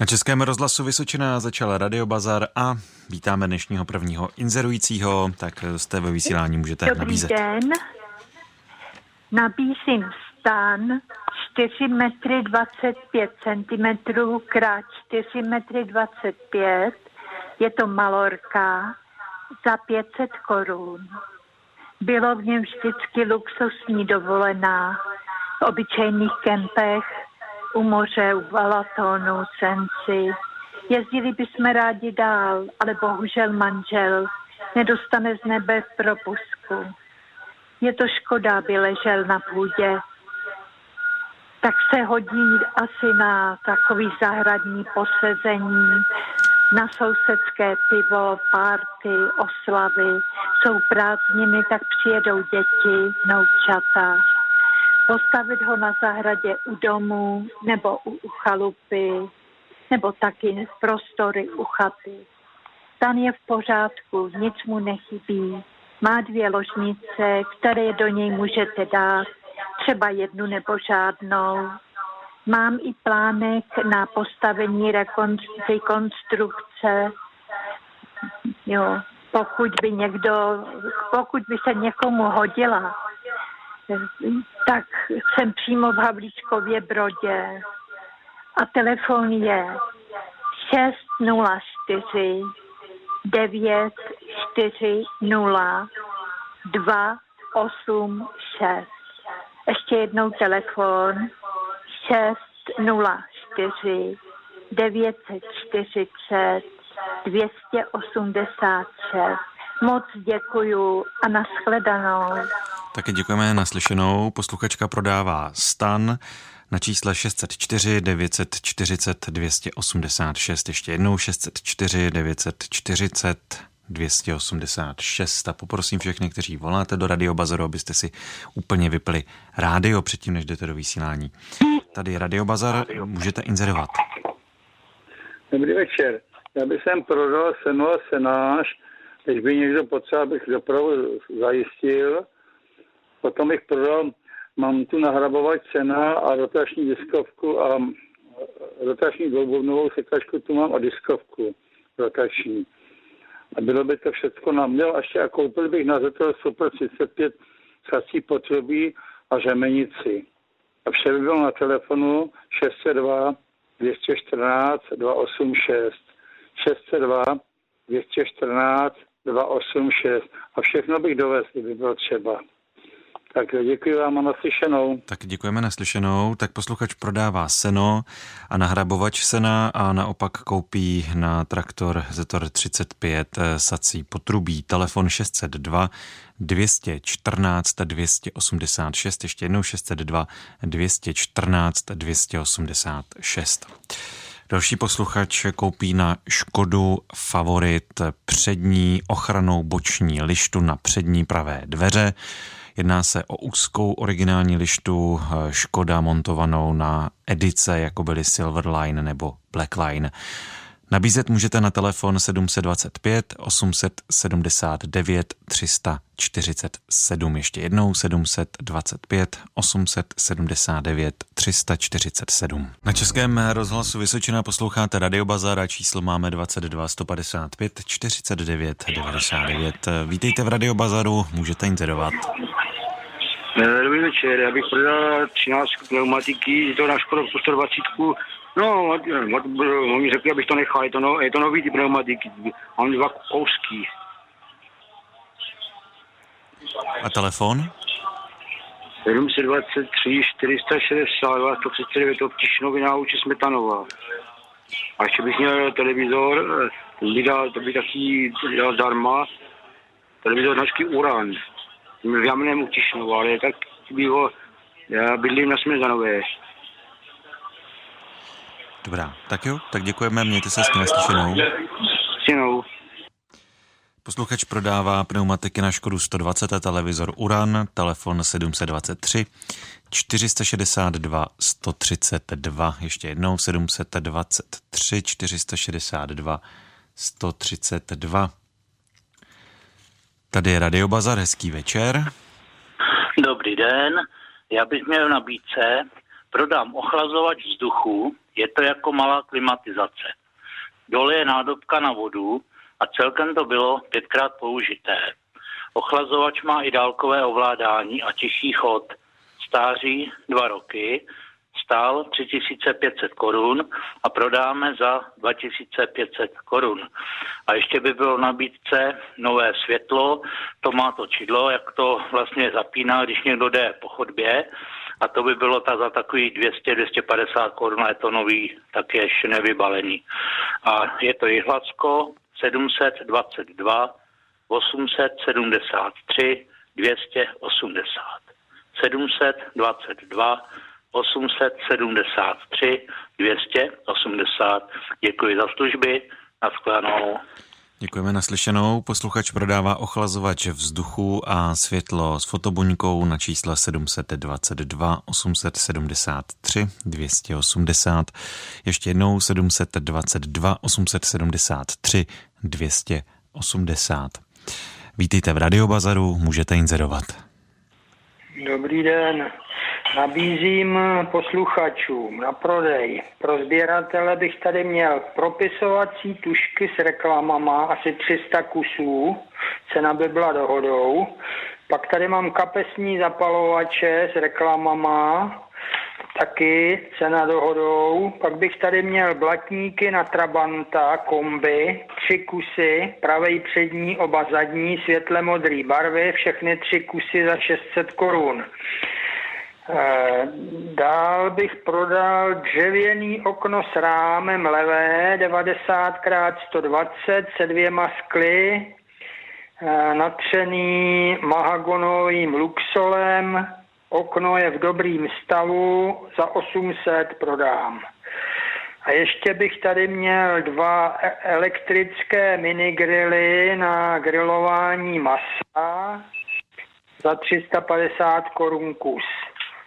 Na Českém rozhlasu Vysočina začal Radiobazar a vítáme dnešního prvního inzerujícího, tak jste ve vysílání můžete Dobrý nabízet. den. Nabízím stan 4 metry 25 cm krát 4 metry 25. Je to malorka za 500 korun. Bylo v něm vždycky luxusní dovolená v obyčejných kempech u moře, u Balatonu, Senci. Jezdili bychom rádi dál, ale bohužel manžel nedostane z nebe propusku. Je to škoda, aby ležel na půdě. Tak se hodí asi na takový zahradní posezení, na sousedské pivo, párty, oslavy. Jsou prázdniny, tak přijedou děti, vnoučata. Postavit ho na zahradě u domu nebo u, u chalupy, nebo taky prostory u chaty. Stan je v pořádku, nic mu nechybí. Má dvě ložnice, které do něj můžete dát, třeba jednu nebo žádnou. Mám i plánek na postavení rekonstrukce. Jo, pokud by někdo, pokud by se někomu hodila, tak jsem přímo v Havlíčkově Brodě. A telefon je 604 940 286. Ještě jednou telefon 604 940 286. Moc děkuju a nashledanou. Taky děkujeme naslyšenou. Posluchačka prodává stan na čísle 604 940 286. Ještě jednou 604 940 286 a poprosím všechny, kteří voláte do Radiobazaru, abyste si úplně vypli rádio předtím, než jdete do vysílání. Tady Radiobazar, můžete inzerovat. Dobrý večer. Já bych sem prodal seno a senář, když by někdo potřeboval, bych dopravu zajistil. Potom bych prodal, mám tu nahrabovat cena a rotační diskovku a rotační dvoubovnovou sekačku tu mám a diskovku rotační. A bylo by to všechno na mě. A ještě a koupil bych na Zetel Super 35 sací potrubí a řemenici. A vše by bylo na telefonu 602 214 286. 602 214 286. A všechno bych dovezl, kdyby bylo třeba. Tak děkuji vám a naslyšenou. Tak děkujeme naslyšenou. Tak posluchač prodává seno a nahrabovač sena a naopak koupí na traktor Zetor 35 sací potrubí. Telefon 602 214 286, ještě jednou 602 214 286. Další posluchač koupí na Škodu Favorit přední ochranou boční lištu na přední pravé dveře. Jedná se o úzkou originální lištu Škoda montovanou na edice, jako byly Silverline nebo Blackline. Nabízet můžete na telefon 725 879 347. Ještě jednou 725 879 347. Na Českém rozhlasu Vysočina posloucháte Radiobazar a číslo máme 22 155 49 99. Vítejte v Radiobazaru, můžete inzerovat. Dobrý večer, já bych prodal 13 pneumatiky, je to na Škodu 120. No, on mi řekl, abych to nechal, je to, no, je to nový ty pneumatiky, mám dva kousky. A telefon? 723 462 139 obtišnový náuče Smetanova. A ještě bych měl televizor, to by, dal, to by taky dal zdarma, televizor značky Uran v Jamném u Tišnovu, ale tak by ho, já bydlím na Smezanové. Dobrá, tak jo, tak děkujeme, mějte se hezky naslyšenou. Stěnou. Posluchač prodává pneumatiky na Škodu 120 a televizor Uran, telefon 723 462 132, ještě jednou 723 462 132. Tady je Radio Bazar, hezký večer. Dobrý den, já bych měl nabídce, prodám ochlazovač vzduchu Je to jako malá klimatizace. Dole je nádobka na vodu a celkem to bylo pětkrát použité. Ochlazovač má i dálkové ovládání a těžší chod. Stáří dva roky, stál 3500 korun a prodáme za 2500 korun. A ještě by bylo nabídce nové světlo, to má to čidlo, jak to vlastně zapíná, když někdo jde po chodbě a to by bylo ta za takový 200-250 korun je to nový, taky ještě nevybalený. A je to Jihlavsko 722 873 280. 722 873 280. Děkuji za služby. Naschledanou. Děkujeme naslyšenou. Posluchač prodává ochlazovač vzduchu a světlo s fotobuňkou na čísle 722 873 280. Ještě jednou 722 873 280. Vítejte v Radiobazaru, můžete inzerovat. Dobrý den. Nabízím posluchačům na prodej. Pro sběratele bych tady měl propisovací tušky s reklamama, asi 300 kusů, cena by byla dohodou. Pak tady mám kapesní zapalovače s reklamama, taky cena dohodou. Pak bych tady měl blatníky na Trabanta, komby, tři kusy, pravej přední, oba zadní, světle modrý barvy, všechny tři kusy za 600 korun. Eh, dál bych prodal dřevěný okno s rámem levé 90x120 se dvěma skly, eh, natřený mahagonovým luxolem, okno je v dobrým stavu, za 800 prodám. A ještě bych tady měl dva e- elektrické minigrily na grilování masa za 350 korun kus.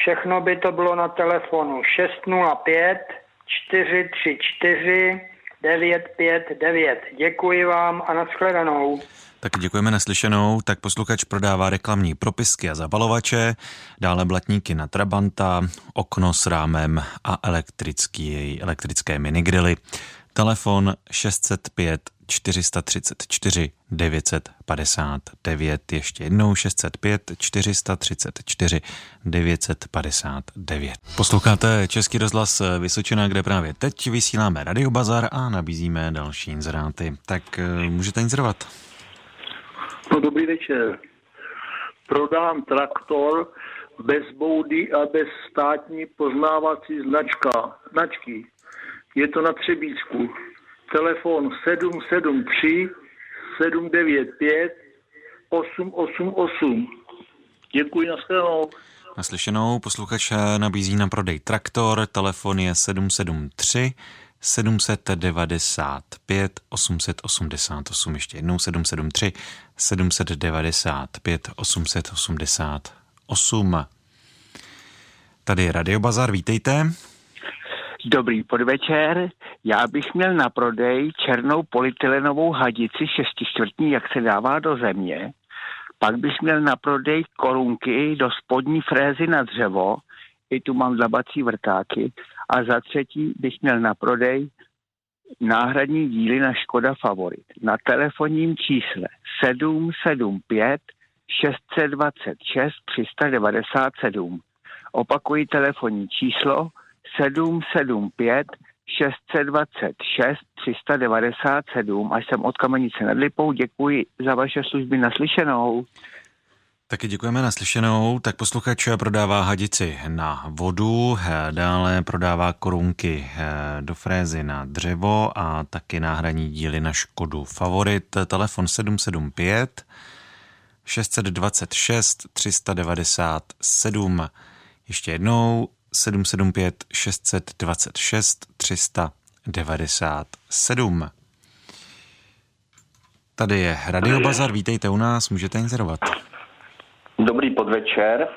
Všechno by to bylo na telefonu 605 434 959. Děkuji vám a nashledanou. Tak děkujeme naslyšenou. Tak posluchač prodává reklamní propisky a zabalovače, dále blatníky na Trabanta, okno s rámem a elektrický, elektrické minigrily. Telefon 605 434 959, ještě jednou 605 434 959. Posloucháte Český rozhlas Vysočina, kde právě teď vysíláme Radiobazar a nabízíme další inzeráty. Tak eh, můžete inzerovat. No dobrý večer. Prodám traktor bez boudy a bez státní poznávací značka, značky. Je to na Třebíčku telefon 773 795 888. Děkuji na shledanou. Naslyšenou posluchač nabízí na prodej traktor, telefon je 773 795 888, ještě jednou 773 795 888. Tady je Radio Bazar, vítejte. Dobrý podvečer. Já bych měl na prodej černou polytylenovou hadici šestičtvrtní, jak se dává do země. Pak bych měl na prodej korunky do spodní frézy na dřevo. I tu mám zabací vrtáky. A za třetí bych měl na prodej náhradní díly na Škoda Favorit. Na telefonním čísle 775 626 397. Opakuji telefonní číslo 775 626 397 až jsem od Kamenice nad Lipou. Děkuji za vaše služby naslyšenou. Taky děkujeme naslyšenou. Tak posluchač prodává hadici na vodu, dále prodává korunky eh, do frézy na dřevo a taky náhradní díly na Škodu Favorit. Telefon 775 626 397. Ještě jednou 775 626 397. Tady je Radio Bazar, vítejte u nás, můžete inzerovat. Dobrý podvečer.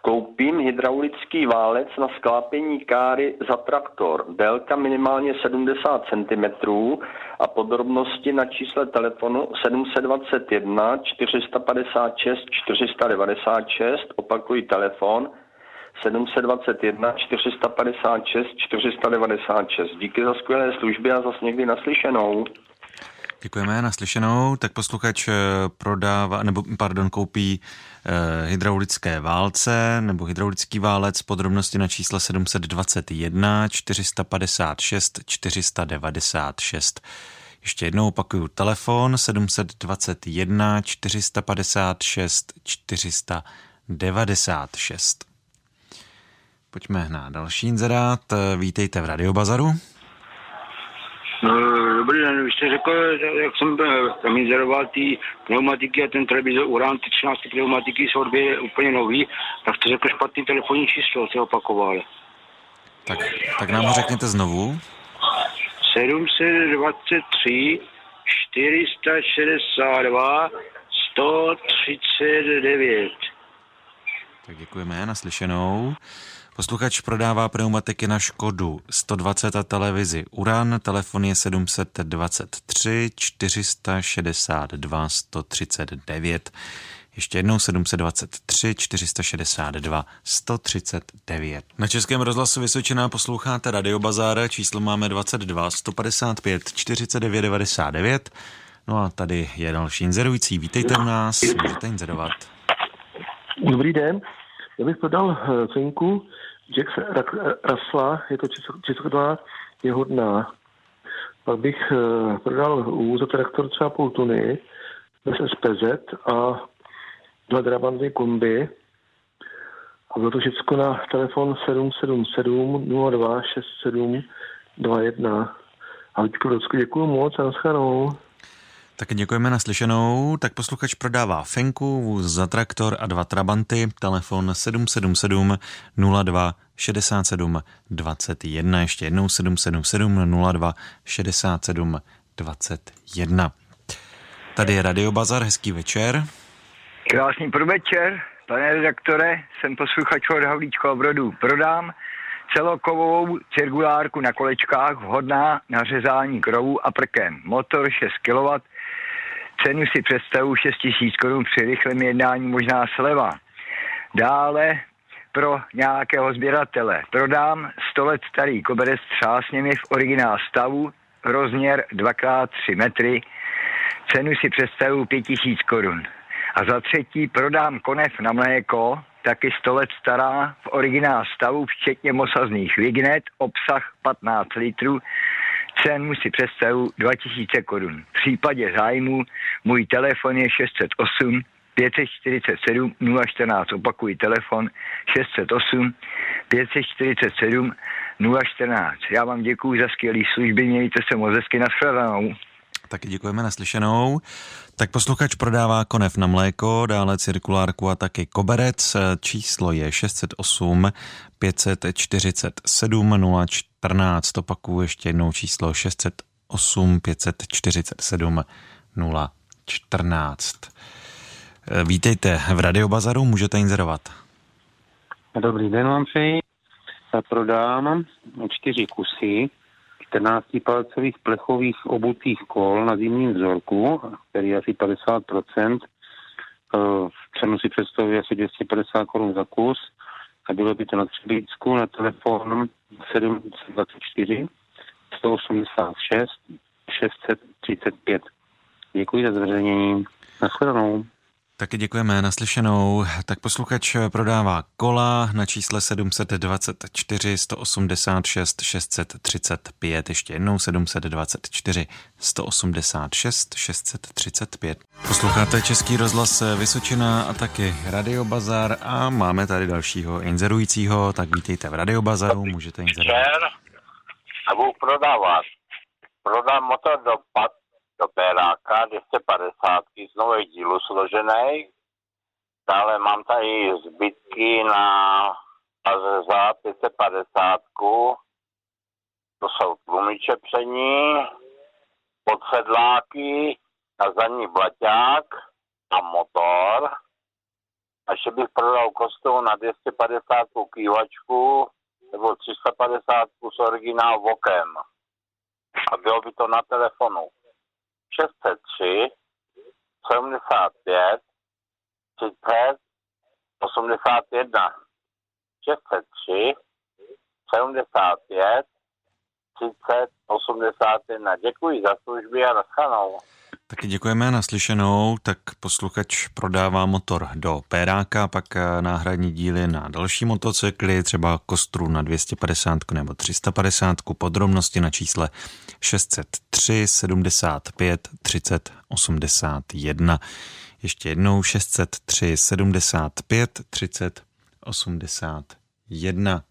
Koupím hydraulický válec na sklápění káry za traktor. Délka minimálně 70 cm a podrobnosti na čísle telefonu 721 456 496, opakují telefon 721 456 496. Díky za skvělé služby a zase někdy naslyšenou. Děkujeme naslyšenou. Tak posluchač eh, prodává, nebo pardon, koupí eh, hydraulické válce nebo hydraulický válec. Podrobnosti na čísle 721 456 496. Ještě jednou opakuju telefon 721 456 496. Pojďme na další inzerát. Vítejte v Radiobazaru. No, dobrý den, vy jste řekl, jak jsem tam inzeroval ty pneumatiky a ten televizor Uran, ty 13 pneumatiky jsou dvě úplně nový, tak jste řekl špatný telefonní číslo, se opakoval. Tak, tak nám ho řekněte znovu. 723 462 139. Tak děkujeme, naslyšenou. Posluchač prodává pneumatiky na Škodu 120 a televizi Uran. Telefon je 723 462 139. Ještě jednou 723 462 139. Na Českém rozhlasu Vysočená posloucháte Radio Bazár, číslo máme 22 155 49 99. No a tady je další inzerující. Vítejte u nás, můžete inzerovat. Dobrý den, já bych prodal finku Jack Rasla, je to číslo je hodná. Pak bych uh, prodal za traktor třeba půl tuny bez SPZ a dva drabanty kombi. A bylo to všechno na telefon 777 02 67 21. A děkuji moc a naschledanou. Tak děkujeme na slyšenou. Tak posluchač prodává Fenku, vůz za traktor a dva Trabanty. Telefon 777 02 67 21. Ještě jednou 777 02 67 21. Tady je Radio Bazar, hezký večer. Krásný podvečer, pane redaktore, jsem posluchač od Havlíčko Brodu. Prodám celokovou cirkulárku na kolečkách vhodná na řezání krovů a prkem. Motor 6 kW, cenu si představu 6 000 korun při rychlém jednání možná sleva. Dále pro nějakého sběratele. Prodám 100 let starý koberec třásněmi v originál stavu, rozměr 2x3 metry, cenu si představu 5000 korun. A za třetí prodám konev na mléko, taky 100 let stará, v originál stavu, včetně mosazných vignet, obsah 15 litrů, cenu si představu 2000 korun. V případě zájmu můj telefon je 608 547 014. Opakuji telefon 608 547 014. Já vám děkuji za skvělé služby, mějte se moc hezky nashledanou. Taky děkujeme naslyšenou. Tak posluchač prodává konev na mléko, dále cirkulárku a taky koberec. Číslo je 608 547 014. Opakuju ještě jednou číslo 608 547 014. Vítejte v Radiobazaru, můžete inzerovat. Dobrý den vám přeji. Prodám čtyři kusy 14-palcových plechových obutých kol na zimním vzorku, který je asi 50%. Cenu si představuje asi 250 korun za kus a bylo by to na Třebícku na telefon 724 186 635. Děkuji za zveřejnění. Nashledanou. Taky děkujeme naslyšenou. Tak posluchač prodává kola na čísle 724 186 635. Ještě jednou 724 186 635. Posloucháte Český rozhlas Vysočina a taky Radio Bazar a máme tady dalšího inzerujícího, tak vítejte v Radio Bazaru, můžete inzerovat. A budu prodávat. Prodám motor do do Péráka 250 z nových dílů složených. Dále mám tady zbytky na Azeza 550. To jsou tlumiče přední, podsedláky na zadní blaťák a motor. A ještě bych prodal kostelu na 250 kývačku nebo 350 s originál vokem. A bylo by to na telefonu 603 75 30 81. 603 75 30 81. Děkuji za služby a naschanou. Taky děkujeme naslyšenou, tak posluchač prodává motor do Péráka, pak náhradní díly na další motocykly, třeba kostru na 250 nebo 350, podrobnosti na čísle 603 75 30 81. Ještě jednou 603 75 30 81.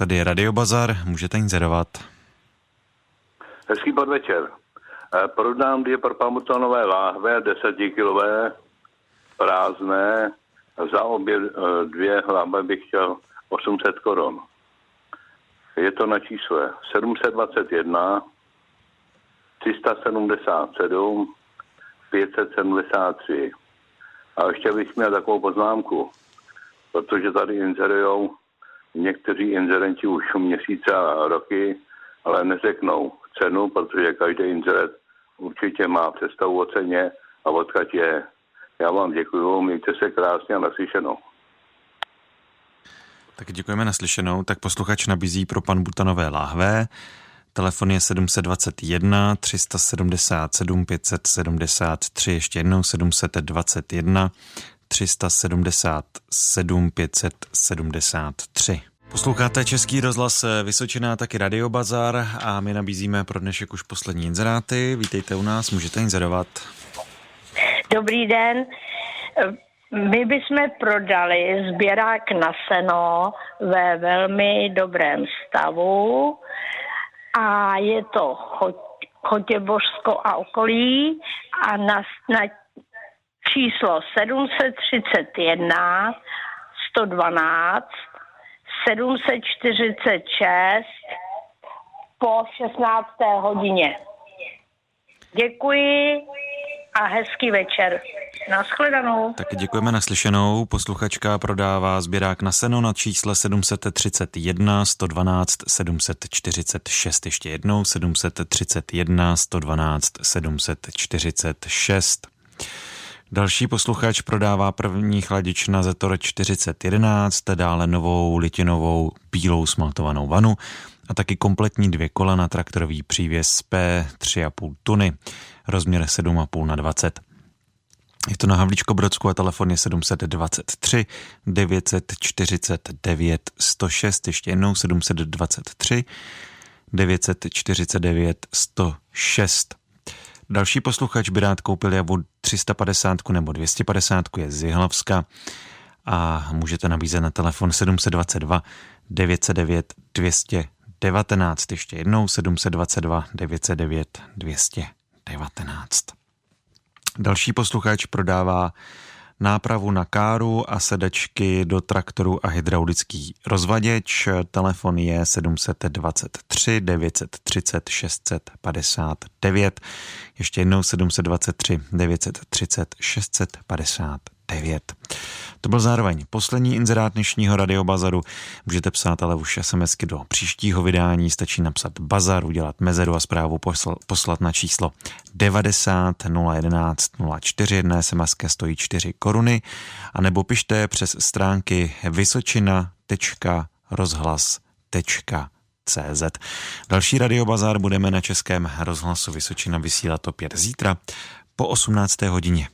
Tady je Radio Bazar, můžete inzerovat. Hezký podvečer. Eh, prodám dvě propamutonové láhve, desetikilové, prázdné. Za obě eh, dvě láhve bych chtěl 800 korun. Je to na čísle 721 377 573. A ještě bych měl takovou poznámku, protože tady inzerujou někteří inzerenti už měsíce a roky, ale neřeknou cenu, protože každý inzerent určitě má představu o ceně a odkud je. Já vám děkuji, mějte se krásně a naslyšenou. Tak děkujeme naslyšenou. Tak posluchač nabízí pro pan Butanové láhve. Telefon je 721 377 573, ještě jednou 721 377 573. Posloucháte Český rozhlas Vysočená, taky Radio Bazar a my nabízíme pro dnešek už poslední inzeráty. Vítejte u nás, můžete inzerovat. Dobrý den. My bychom prodali sběrák na seno ve velmi dobrém stavu a je to Chotěbožsko a okolí a na, na číslo 731 112 746 po 16. hodině. Děkuji a hezký večer. Naschledanou. Taky děkujeme naslyšenou. Posluchačka prodává sběrák na seno na čísle 731 112 746. Ještě jednou 731 112 746. Další posluchač prodává první chladič na Zetor 4011, dále novou litinovou bílou smaltovanou vanu a taky kompletní dvě kola na traktorový přívěs P 3,5 tuny, rozměr 7,5 na 20. Je to na Havlíčko Brodsku a telefon je 723 949 106, ještě jednou 723 949 106. Další posluchač by rád koupil javu 350 nebo 250 je z Jihlavska a můžete nabízet na telefon 722 909 219. Ještě jednou 722 909 219. Další posluchač prodává nápravu na káru a sedačky do traktoru a hydraulický rozvaděč. Telefon je 723 930 659. Ještě jednou 723 930 659. To byl zároveň poslední inzerát dnešního radiobazaru. Můžete psát ale už SMSky do příštího vydání. Stačí napsat bazar, udělat mezeru a zprávu poslat na číslo 90 011 04. Jedna SMS stojí 4 koruny. A nebo pište přes stránky vysočina.rozhlas.cz. Další radiobazár budeme na Českém rozhlasu Vysočina vysílat opět zítra po 18. hodině.